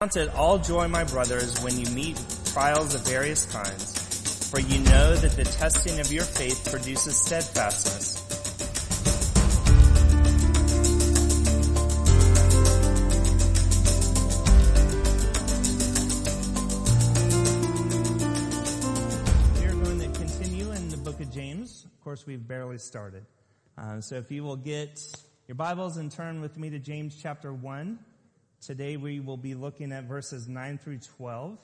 Count it all joy, my brothers, when you meet trials of various kinds, for you know that the testing of your faith produces steadfastness. We are going to continue in the book of James. Of course, we've barely started. Uh, so if you will get your Bibles and turn with me to James chapter 1. Today we will be looking at verses 9 through 12.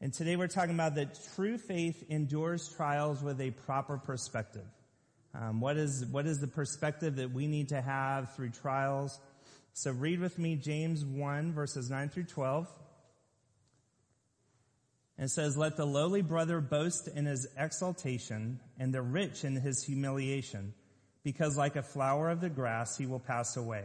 And today we're talking about that true faith endures trials with a proper perspective. Um, what is what is the perspective that we need to have through trials? So read with me James 1 verses 9 through 12. And it says, Let the lowly brother boast in his exaltation and the rich in his humiliation, because like a flower of the grass he will pass away.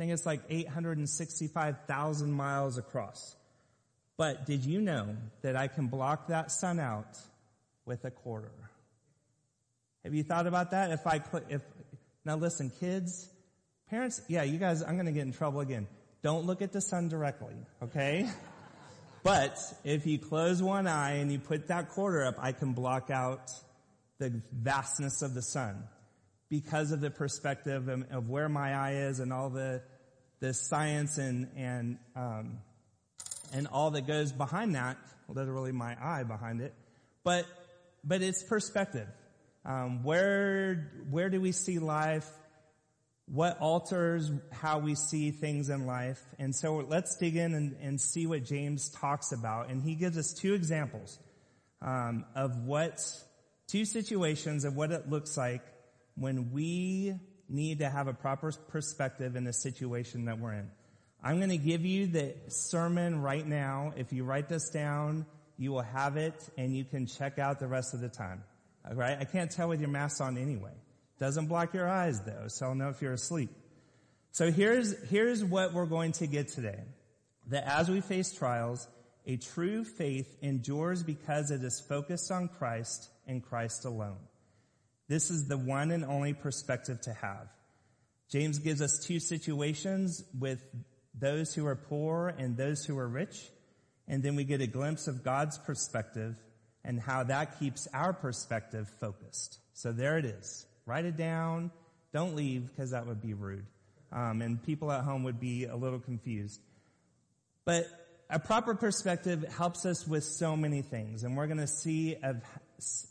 Think it's like 865,000 miles across. But did you know that I can block that sun out with a quarter? Have you thought about that? If I click, if, now listen, kids, parents, yeah, you guys, I'm gonna get in trouble again. Don't look at the sun directly, okay? but if you close one eye and you put that quarter up, I can block out the vastness of the sun because of the perspective of, where my eye is and all the, the science and, and, um, and all that goes behind that, literally my eye behind it. But, but it's perspective. Um, where, where do we see life? What alters how we see things in life? And so let's dig in and, and see what James talks about. And he gives us two examples, um, of what, two situations of what it looks like when we need to have a proper perspective in the situation that we're in. I'm going to give you the sermon right now. If you write this down, you will have it and you can check out the rest of the time. All right? I can't tell with your mask on anyway. Doesn't block your eyes though, so I'll know if you're asleep. So here's, here's what we're going to get today. That as we face trials, a true faith endures because it is focused on Christ and Christ alone. This is the one and only perspective to have. James gives us two situations with those who are poor and those who are rich. And then we get a glimpse of God's perspective and how that keeps our perspective focused. So there it is. Write it down. Don't leave because that would be rude. Um, and people at home would be a little confused. But a proper perspective helps us with so many things. And we're going to see, of,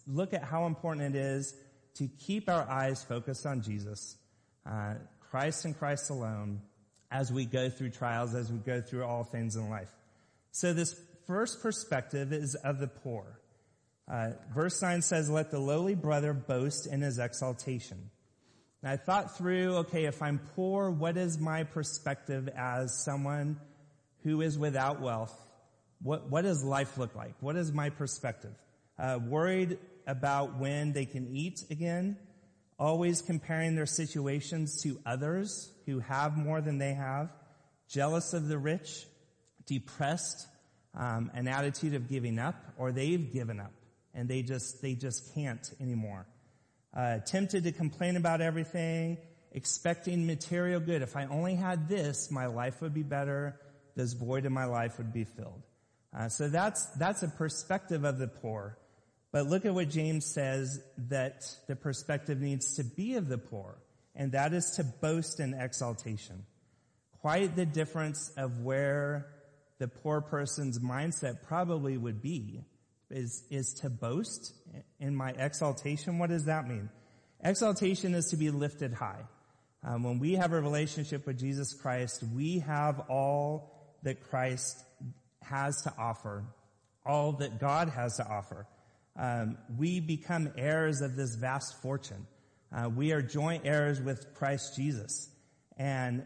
look at how important it is to keep our eyes focused on Jesus, uh, Christ and Christ alone, as we go through trials, as we go through all things in life. So this first perspective is of the poor. Uh, verse 9 says, let the lowly brother boast in his exaltation. And I thought through, okay, if I'm poor, what is my perspective as someone who is without wealth? What, what does life look like? What is my perspective? Uh, worried about when they can eat again, always comparing their situations to others who have more than they have, jealous of the rich, depressed, um, an attitude of giving up, or they've given up and they just they just can't anymore. Uh, tempted to complain about everything, expecting material good. If I only had this, my life would be better. This void in my life would be filled. Uh, so that's that's a perspective of the poor. But look at what James says that the perspective needs to be of the poor, and that is to boast in exaltation. Quite the difference of where the poor person's mindset probably would be is, is to boast in my exaltation. What does that mean? Exaltation is to be lifted high. Um, when we have a relationship with Jesus Christ, we have all that Christ has to offer, all that God has to offer um, we become heirs of this vast fortune. Uh, we are joint heirs with Christ Jesus. And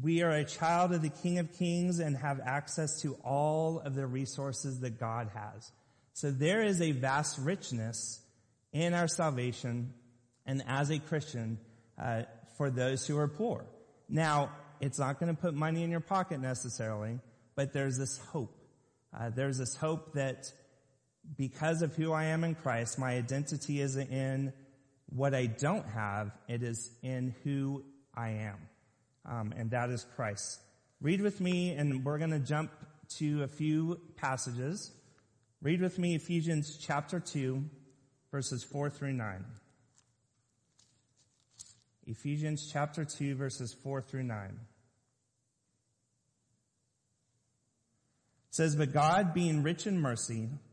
we are a child of the King of Kings and have access to all of the resources that God has. So there is a vast richness in our salvation and as a Christian uh, for those who are poor. Now, it's not going to put money in your pocket necessarily, but there's this hope. Uh, there's this hope that because of who I am in Christ, my identity isn't in what I don't have, it is in who I am. Um, and that is Christ. Read with me, and we're going to jump to a few passages. Read with me Ephesians chapter 2, verses 4 through 9. Ephesians chapter 2, verses 4 through 9. It says, But God, being rich in mercy,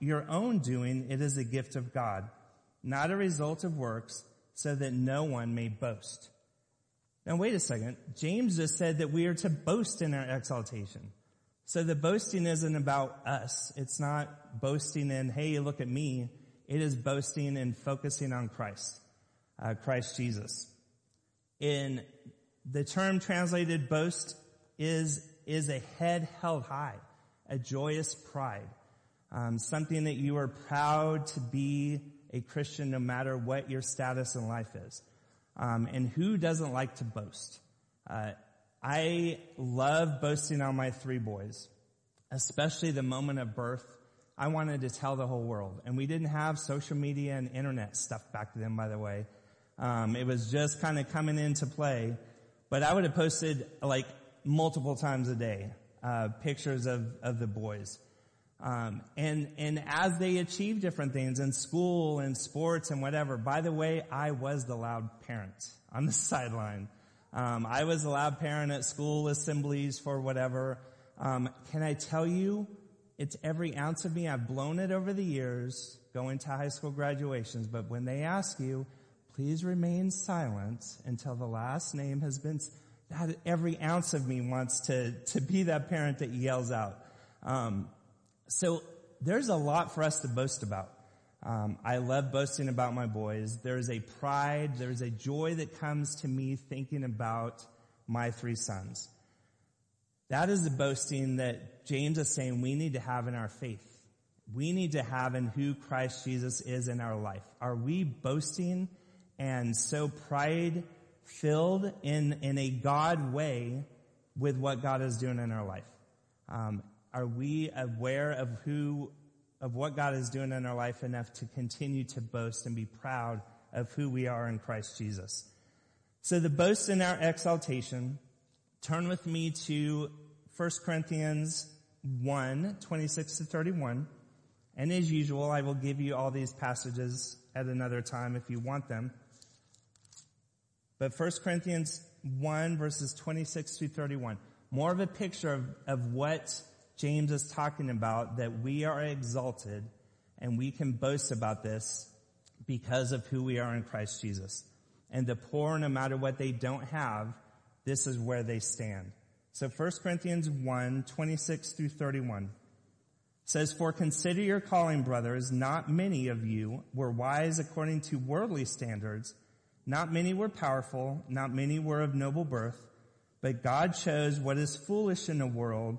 your own doing, it is a gift of God, not a result of works, so that no one may boast. Now wait a second. James just said that we are to boast in our exaltation. So the boasting isn't about us. It's not boasting in, hey, look at me. It is boasting and focusing on Christ, uh, Christ Jesus. In the term translated boast is, is a head held high, a joyous pride um, something that you are proud to be a Christian no matter what your status in life is. Um, and who doesn't like to boast? Uh, I love boasting on my three boys, especially the moment of birth. I wanted to tell the whole world, and we didn't have social media and internet stuff back then, by the way. Um, it was just kind of coming into play, but I would have posted like multiple times a day uh, pictures of of the boys. Um, and and as they achieve different things in school and sports and whatever. By the way, I was the loud parent on the sideline. Um, I was the loud parent at school assemblies for whatever. Um, can I tell you, it's every ounce of me. I've blown it over the years, going to high school graduations. But when they ask you, please remain silent until the last name has been. That every ounce of me wants to to be that parent that yells out. Um, so there's a lot for us to boast about. Um, I love boasting about my boys. There's a pride, there's a joy that comes to me thinking about my three sons. That is the boasting that James is saying we need to have in our faith. We need to have in who Christ Jesus is in our life. Are we boasting and so pride filled in, in a God way with what God is doing in our life? Um, are we aware of who, of what God is doing in our life enough to continue to boast and be proud of who we are in Christ Jesus? So the boast in our exaltation, turn with me to 1 Corinthians 1, 26 to 31. And as usual, I will give you all these passages at another time if you want them. But 1 Corinthians 1 verses 26 through 31. More of a picture of, of what James is talking about that we are exalted and we can boast about this because of who we are in Christ Jesus. And the poor, no matter what they don't have, this is where they stand. So 1 Corinthians 1, 26 through 31 says, For consider your calling, brothers, not many of you were wise according to worldly standards. Not many were powerful, not many were of noble birth, but God chose what is foolish in the world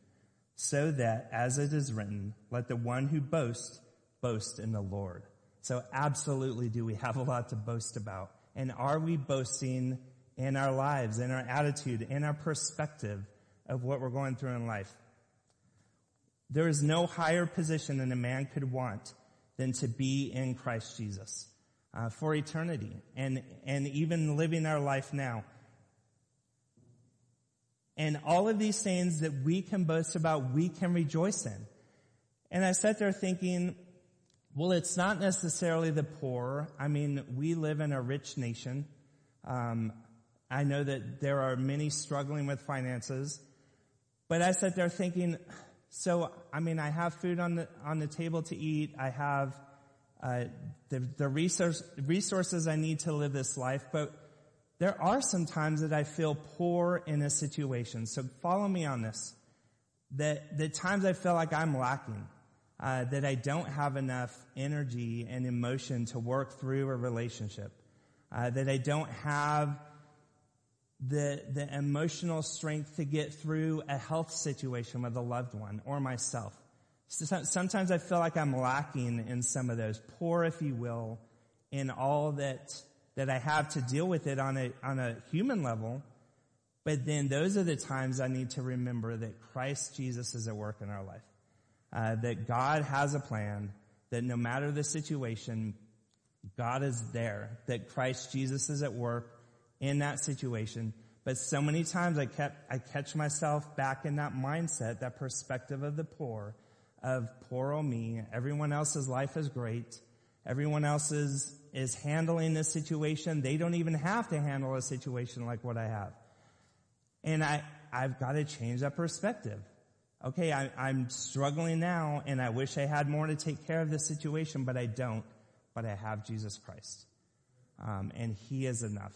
so that, as it is written, let the one who boasts boast in the Lord. So absolutely do we have a lot to boast about. And are we boasting in our lives, in our attitude, in our perspective of what we're going through in life? There is no higher position than a man could want than to be in Christ Jesus uh, for eternity and, and even living our life now. And all of these things that we can boast about, we can rejoice in. And I sat there thinking, well, it's not necessarily the poor. I mean, we live in a rich nation. Um, I know that there are many struggling with finances, but I sat there thinking, so I mean, I have food on the on the table to eat. I have uh, the the resource, resources I need to live this life, but there are some times that I feel poor in a situation. So follow me on this. That the times I feel like I'm lacking uh, that I don't have enough energy and emotion to work through a relationship, uh, that I don't have the the emotional strength to get through a health situation with a loved one or myself. Sometimes I feel like I'm lacking in some of those, poor, if you will, in all that that I have to deal with it on a on a human level. But then those are the times I need to remember that Christ Jesus is at work in our life uh, that God has a plan, that no matter the situation, God is there, that Christ Jesus is at work in that situation. But so many times I kept, I catch myself back in that mindset, that perspective of the poor, of poor old me. Everyone else's life is great. Everyone else is, is handling this situation. They don't even have to handle a situation like what I have. And I, I've got to change that perspective okay, I, am struggling now and I wish I had more to take care of this situation, but I don't. But I have Jesus Christ. Um, and He is enough.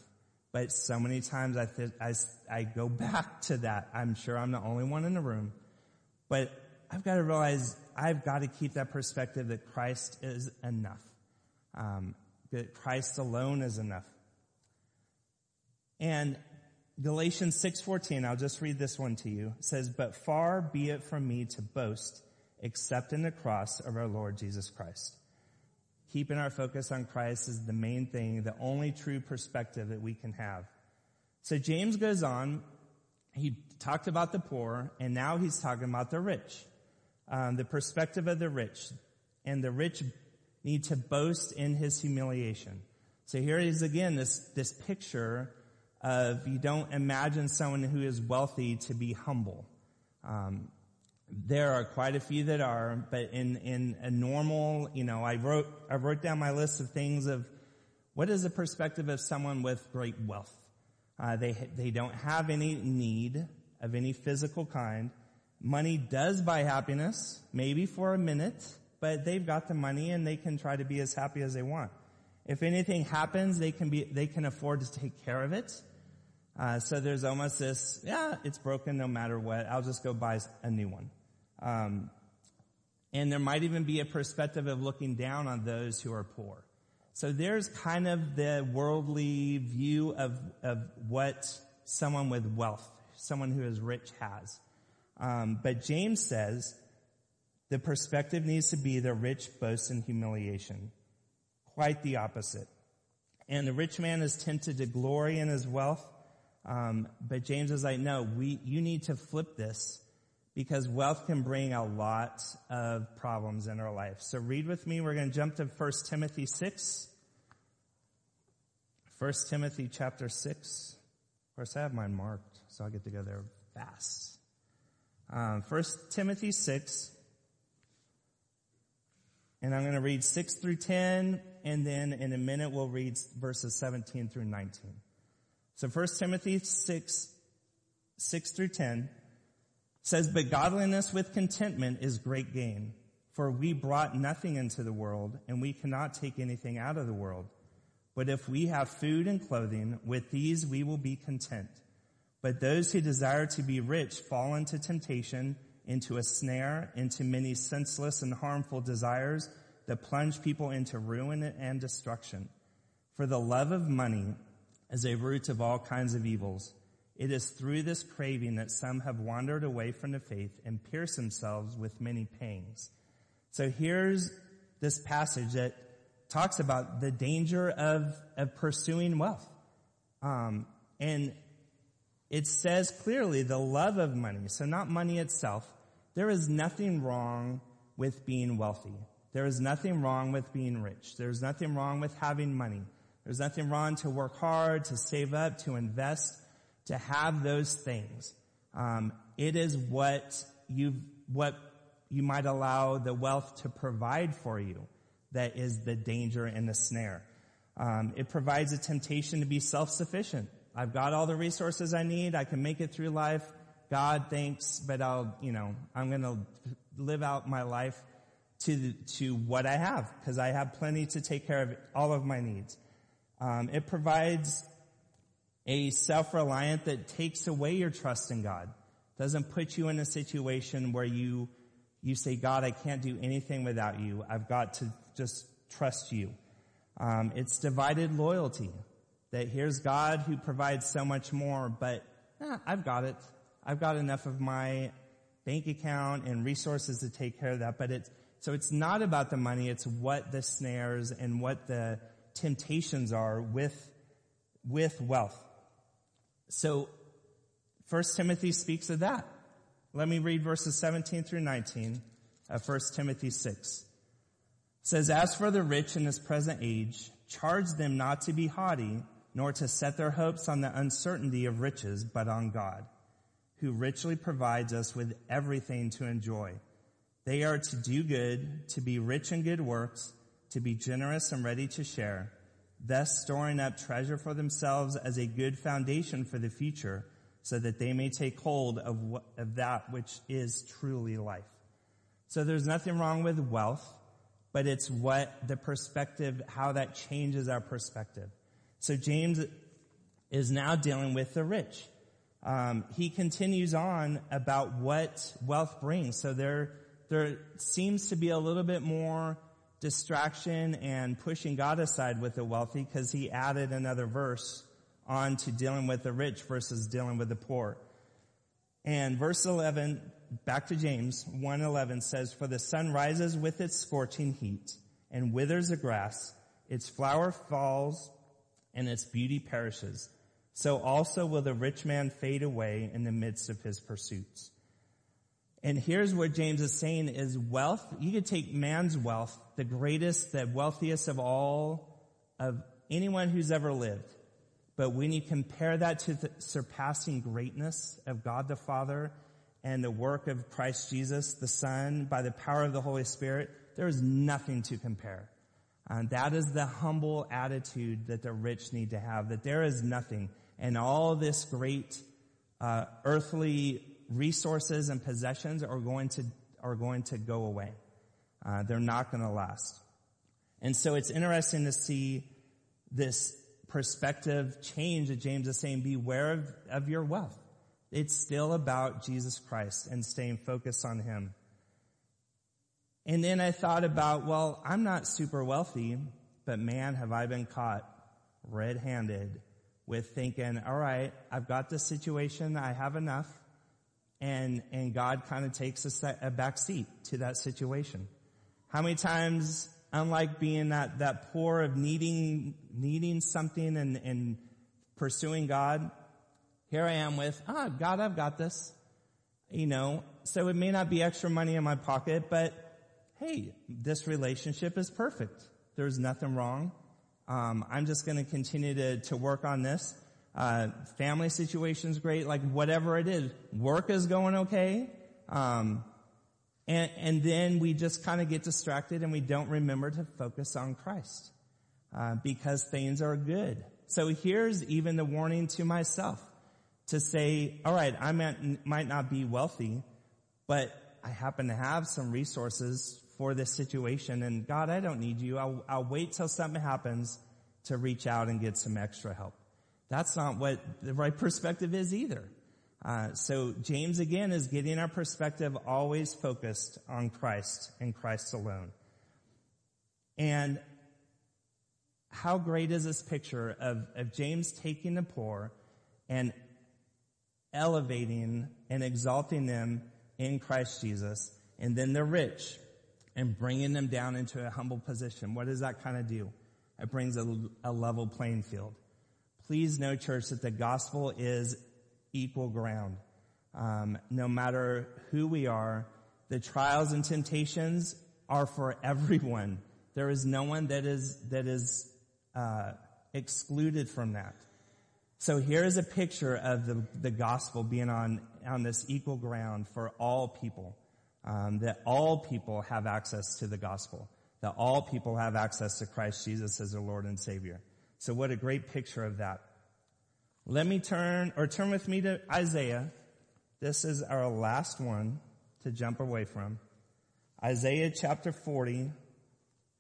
But so many times I, th- I, I go back to that. I'm sure I'm the only one in the room. But I've got to realize I've got to keep that perspective that Christ is enough. Um, that Christ alone is enough. And Galatians 6:14, I'll just read this one to you. Says, "But far be it from me to boast except in the cross of our Lord Jesus Christ." Keeping our focus on Christ is the main thing, the only true perspective that we can have. So James goes on, he talked about the poor, and now he's talking about the rich. Um, the perspective of the rich. And the rich need to boast in his humiliation. So here is again this, this picture of you don't imagine someone who is wealthy to be humble. Um, there are quite a few that are, but in in a normal, you know, I wrote I wrote down my list of things of what is the perspective of someone with great wealth. Uh, they they don't have any need of any physical kind. Money does buy happiness, maybe for a minute, but they've got the money and they can try to be as happy as they want. If anything happens, they can be they can afford to take care of it. Uh, so there's almost this, yeah, it's broken no matter what. I'll just go buy a new one. Um, and there might even be a perspective of looking down on those who are poor. So there's kind of the worldly view of, of what someone with wealth, someone who is rich has. Um, but James says the perspective needs to be the rich boast in humiliation. Quite the opposite. And the rich man is tempted to glory in his wealth um, but James is like, no, we, you need to flip this because wealth can bring a lot of problems in our life. So read with me. We're going to jump to 1 Timothy 6. 1 Timothy chapter 6. Of course, I have mine marked, so I'll get to go there fast. Um, 1 Timothy 6. And I'm going to read 6 through 10, and then in a minute we'll read verses 17 through 19. So 1 Timothy 6, 6 through 10 says, But godliness with contentment is great gain. For we brought nothing into the world, and we cannot take anything out of the world. But if we have food and clothing, with these we will be content. But those who desire to be rich fall into temptation, into a snare, into many senseless and harmful desires that plunge people into ruin and destruction. For the love of money is a root of all kinds of evils. It is through this craving that some have wandered away from the faith and pierced themselves with many pangs. So here's this passage that talks about the danger of, of pursuing wealth. Um, and it says clearly the love of money, so not money itself, There is nothing wrong with being wealthy. There is nothing wrong with being rich. There's nothing wrong with having money. There's nothing wrong to work hard, to save up, to invest, to have those things. Um, it is what you what you might allow the wealth to provide for you that is the danger and the snare. Um, it provides a temptation to be self-sufficient. I've got all the resources I need. I can make it through life. God, thanks, but I'll, you know, I'm going to live out my life to to what I have because I have plenty to take care of all of my needs. Um, it provides a self-reliant that takes away your trust in God. Doesn't put you in a situation where you you say, God, I can't do anything without you. I've got to just trust you. Um, it's divided loyalty. That here's God who provides so much more, but eh, I've got it. I've got enough of my bank account and resources to take care of that. But it's so it's not about the money. It's what the snares and what the temptations are with with wealth. So First Timothy speaks of that. Let me read verses 17 through 19 of 1 Timothy 6. It says, As for the rich in this present age, charge them not to be haughty, nor to set their hopes on the uncertainty of riches, but on God, who richly provides us with everything to enjoy. They are to do good, to be rich in good works, to be generous and ready to share, thus storing up treasure for themselves as a good foundation for the future, so that they may take hold of, what, of that which is truly life. So there's nothing wrong with wealth, but it's what the perspective, how that changes our perspective. So James is now dealing with the rich. Um, he continues on about what wealth brings. So there, there seems to be a little bit more distraction and pushing God aside with the wealthy because he added another verse on to dealing with the rich versus dealing with the poor. And verse 11, back to James 1:11 says, "For the sun rises with its scorching heat and withers the grass, its flower falls and its beauty perishes. So also will the rich man fade away in the midst of his pursuits." And here's what James is saying is wealth, you could take man's wealth, the greatest, the wealthiest of all of anyone who's ever lived. But when you compare that to the surpassing greatness of God the Father and the work of Christ Jesus, the Son, by the power of the Holy Spirit, there is nothing to compare. That is the humble attitude that the rich need to have, that there is nothing. And all this great uh, earthly resources and possessions are going to are going to go away. Uh, they're not going to last. And so it's interesting to see this perspective change that James is saying, beware of, of your wealth. It's still about Jesus Christ and staying focused on Him. And then I thought about, well, I'm not super wealthy, but man, have I been caught red-handed with thinking, all right, I've got this situation, I have enough, and, and God kind of takes a, set, a back seat to that situation. How many times unlike being that, that poor of needing, needing something and, and pursuing God, here I am with, ah, God, I've got this. You know, so it may not be extra money in my pocket, but hey, this relationship is perfect. There's nothing wrong. Um, I'm just going to continue to, to work on this. Uh, family situation's great, like whatever it is. Work is going okay. Um, and, and then we just kind of get distracted and we don't remember to focus on Christ uh, because things are good. So here's even the warning to myself to say, all right, I might, might not be wealthy, but I happen to have some resources for this situation and God, I don't need you. I'll, I'll wait till something happens to reach out and get some extra help. That's not what the right perspective is either. Uh, so James again is getting our perspective always focused on Christ and Christ alone. And how great is this picture of, of James taking the poor and elevating and exalting them in Christ Jesus, and then the rich and bringing them down into a humble position. What does that kind of do? It brings a, a level playing field. Please know, church, that the gospel is equal ground. Um, no matter who we are, The trials and temptations are for everyone. There is no one that is, that is, uh, excluded from that. So here is a picture of the, the gospel being on, on this equal ground for all people. Um, that all people have access to the gospel. That all people have access to Christ Jesus as their Lord and Savior. So what a great picture of that. Let me turn, or turn with me to Isaiah. This is our last one to jump away from. Isaiah chapter 40,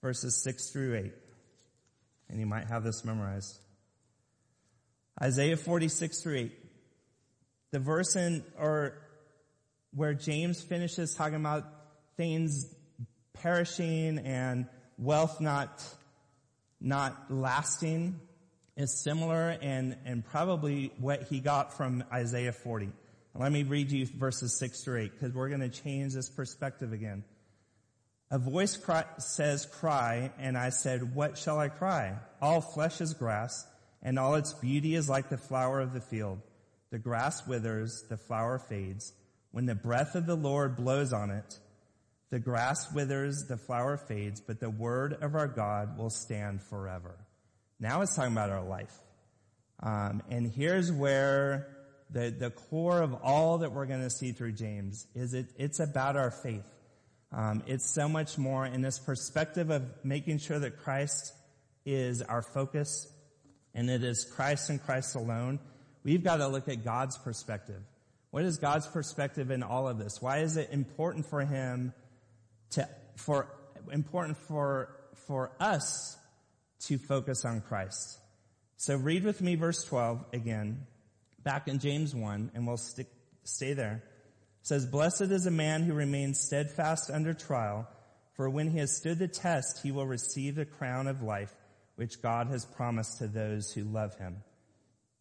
verses 6 through 8. And you might have this memorized. Isaiah 46 through 8. The verse in, or where James finishes talking about things perishing and wealth not, not lasting is similar and, and probably what he got from Isaiah 40. Let me read you verses 6 through 8 because we're going to change this perspective again. A voice cry, says, cry, and I said, what shall I cry? All flesh is grass and all its beauty is like the flower of the field. The grass withers, the flower fades. When the breath of the Lord blows on it, the grass withers, the flower fades, but the word of our God will stand forever. Now it's talking about our life. Um, and here's where the, the core of all that we're going to see through James is it, it's about our faith. Um, it's so much more in this perspective of making sure that Christ is our focus and it is Christ and Christ alone, we've got to look at God's perspective. What is God's perspective in all of this? Why is it important for him to, for, important for, for us to focus on Christ? So read with me verse 12 again, back in James 1, and we'll stick, stay there. It says, Blessed is a man who remains steadfast under trial, for when he has stood the test, he will receive the crown of life which God has promised to those who love him.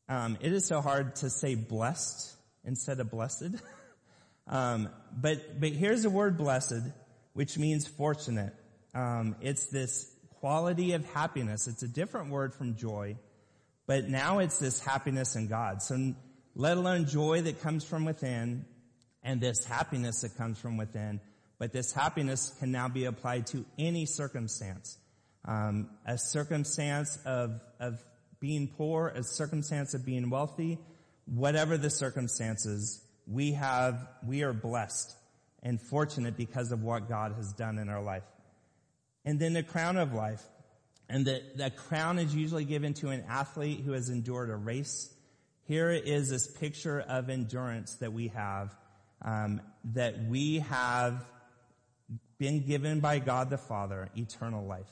Um, it is so hard to say blessed instead of blessed. um, but, but here's the word blessed, which means fortunate. Um, it's this quality of happiness. It's a different word from joy, but now it's this happiness in God. So let alone joy that comes from within and this happiness that comes from within, but this happiness can now be applied to any circumstance um, a circumstance of, of being poor, a circumstance of being wealthy, whatever the circumstances, we have, we are blessed and fortunate because of what God has done in our life. And then the crown of life. And the, the crown is usually given to an athlete who has endured a race. Here is this picture of endurance that we have, um, that we have been given by God the Father, eternal life.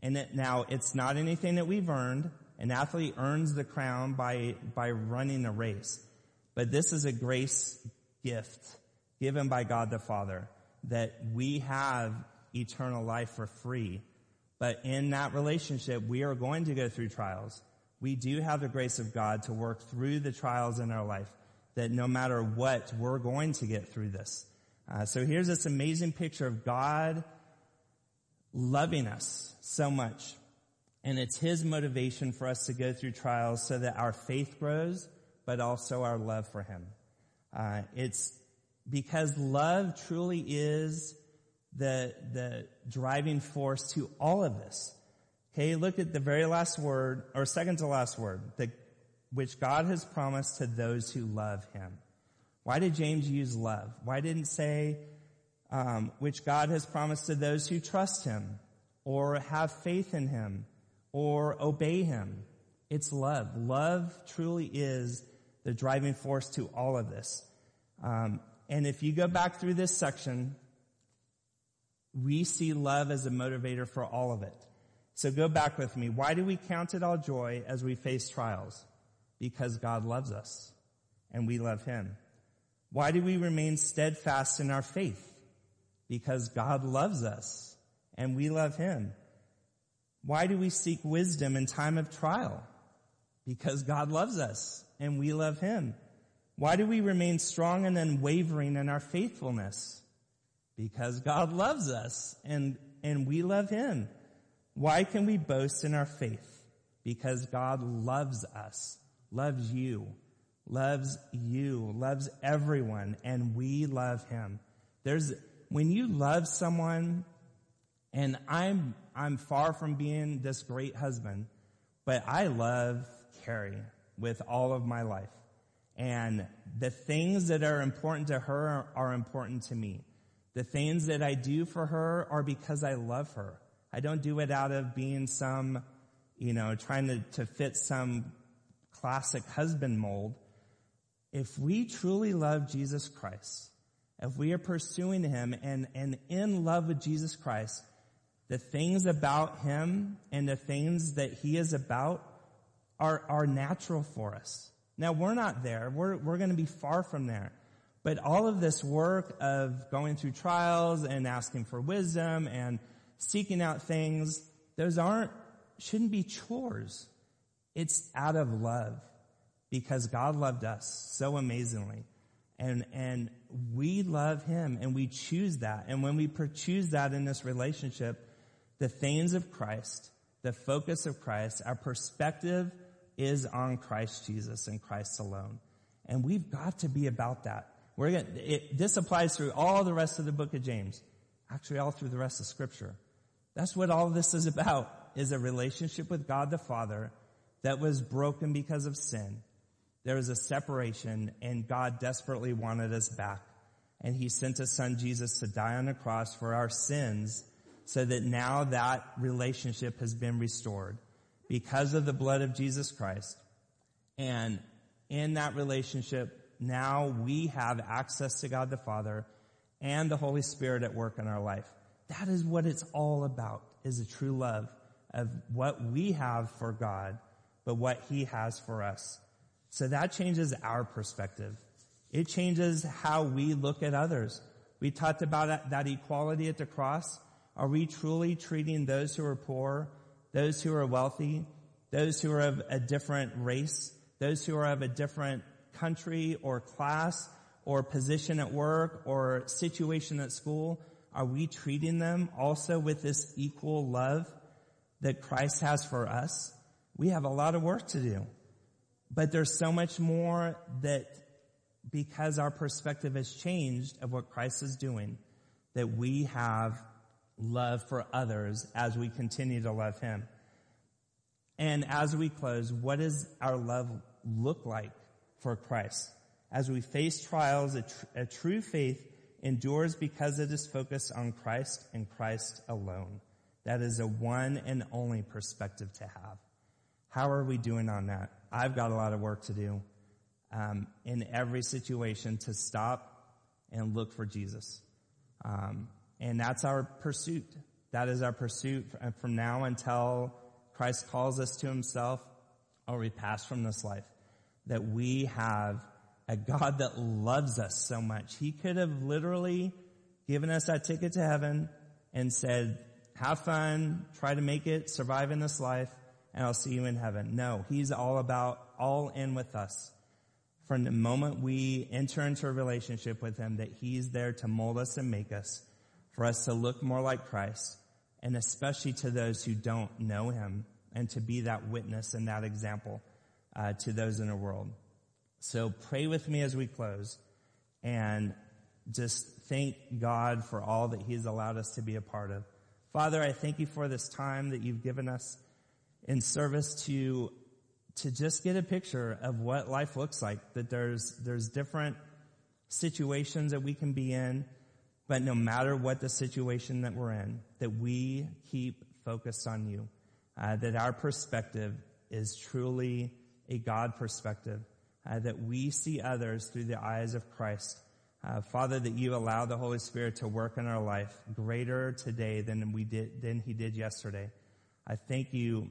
And it, now it's not anything that we've earned. An athlete earns the crown by, by running a race. But this is a grace gift given by God the Father that we have eternal life for free. But in that relationship, we are going to go through trials. We do have the grace of God to work through the trials in our life that no matter what, we're going to get through this. Uh, so here's this amazing picture of God loving us so much. And it's His motivation for us to go through trials so that our faith grows, but also our love for Him. Uh, it's because love truly is the, the driving force to all of this. Okay, look at the very last word, or second to last word, the, which God has promised to those who love Him. Why did James use love? Why didn't say, um, which God has promised to those who trust Him? or have faith in him or obey him. It's love. Love truly is the driving force to all of this. Um, and if you go back through this section, we see love as a motivator for all of it. So go back with me. Why do we count it all joy as we face trials? Because God loves us and we love him. Why do we remain steadfast in our faith? Because God loves us and we love him. Why do we seek wisdom in time of trial? Because God loves us and we love him. Why do we remain strong and unwavering in our faithfulness? Because God loves us and, and we love him. Why can we boast in our faith? Because God loves us, loves you, loves you, loves everyone, and we love him. There's, when you love someone, and I'm, I'm far from being this great husband, but I love Carrie with all of my life. And the things that are important to her are, important to me. The things that I do for her are because I love her. I don't do it out of being some, you know, trying to, to fit some classic husband mold. If we truly love Jesus Christ, if we are pursuing him and, and in love with Jesus Christ, the things about him and the things that he is about are, are natural for us. Now we're not there. We're, we're going to be far from there. But all of this work of going through trials and asking for wisdom and seeking out things, those aren't, shouldn't be chores. It's out of love because God loved us so amazingly. And, and we love Him and we choose that. And when we choose that in this relationship, the things of Christ, the focus of Christ, our perspective is on Christ Jesus and Christ alone. And we've got to be about that. We're it, this applies through all the rest of the book of James. Actually, all through the rest of scripture. That's what all this is about, is a relationship with God the Father that was broken because of sin. There was a separation and God desperately wanted us back. And he sent his son Jesus to die on the cross for our sins so that now that relationship has been restored because of the blood of Jesus Christ. And in that relationship, now we have access to God the Father and the Holy Spirit at work in our life. That is what it's all about, is a true love of what we have for God, but what He has for us. So that changes our perspective. It changes how we look at others. We talked about that equality at the cross. Are we truly treating those who are poor, those who are wealthy, those who are of a different race, those who are of a different country or class or position at work or situation at school? Are we treating them also with this equal love that Christ has for us? We have a lot of work to do. But there's so much more that because our perspective has changed of what Christ is doing, that we have love for others as we continue to love Him. And as we close, what does our love look like for Christ? As we face trials, a, tr- a true faith endures because it is focused on Christ and Christ alone. That is a one and only perspective to have. How are we doing on that? I've got a lot of work to do um, in every situation to stop and look for Jesus. Um, and that's our pursuit. That is our pursuit from now until Christ calls us to himself or we pass from this life. That we have a God that loves us so much. He could have literally given us that ticket to heaven and said, have fun, try to make it, survive in this life, and I'll see you in heaven. No, he's all about, all in with us. From the moment we enter into a relationship with him, that he's there to mold us and make us, for us to look more like Christ, and especially to those who don't know him, and to be that witness and that example uh, to those in the world. So pray with me as we close and just thank God for all that he's allowed us to be a part of. Father, I thank you for this time that you've given us in service to, to just get a picture of what life looks like, that there's, there's different situations that we can be in, but no matter what the situation that we're in, that we keep focused on you, uh, that our perspective is truly a God perspective, uh, that we see others through the eyes of Christ. Uh, Father, that you allow the Holy Spirit to work in our life greater today than we did, than he did yesterday. I thank you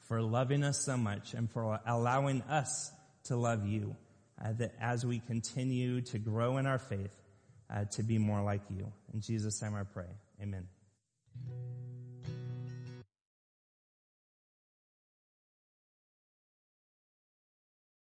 for loving us so much and for allowing us to love you, uh, that as we continue to grow in our faith, uh, to be more like you. In Jesus' name I pray. Amen.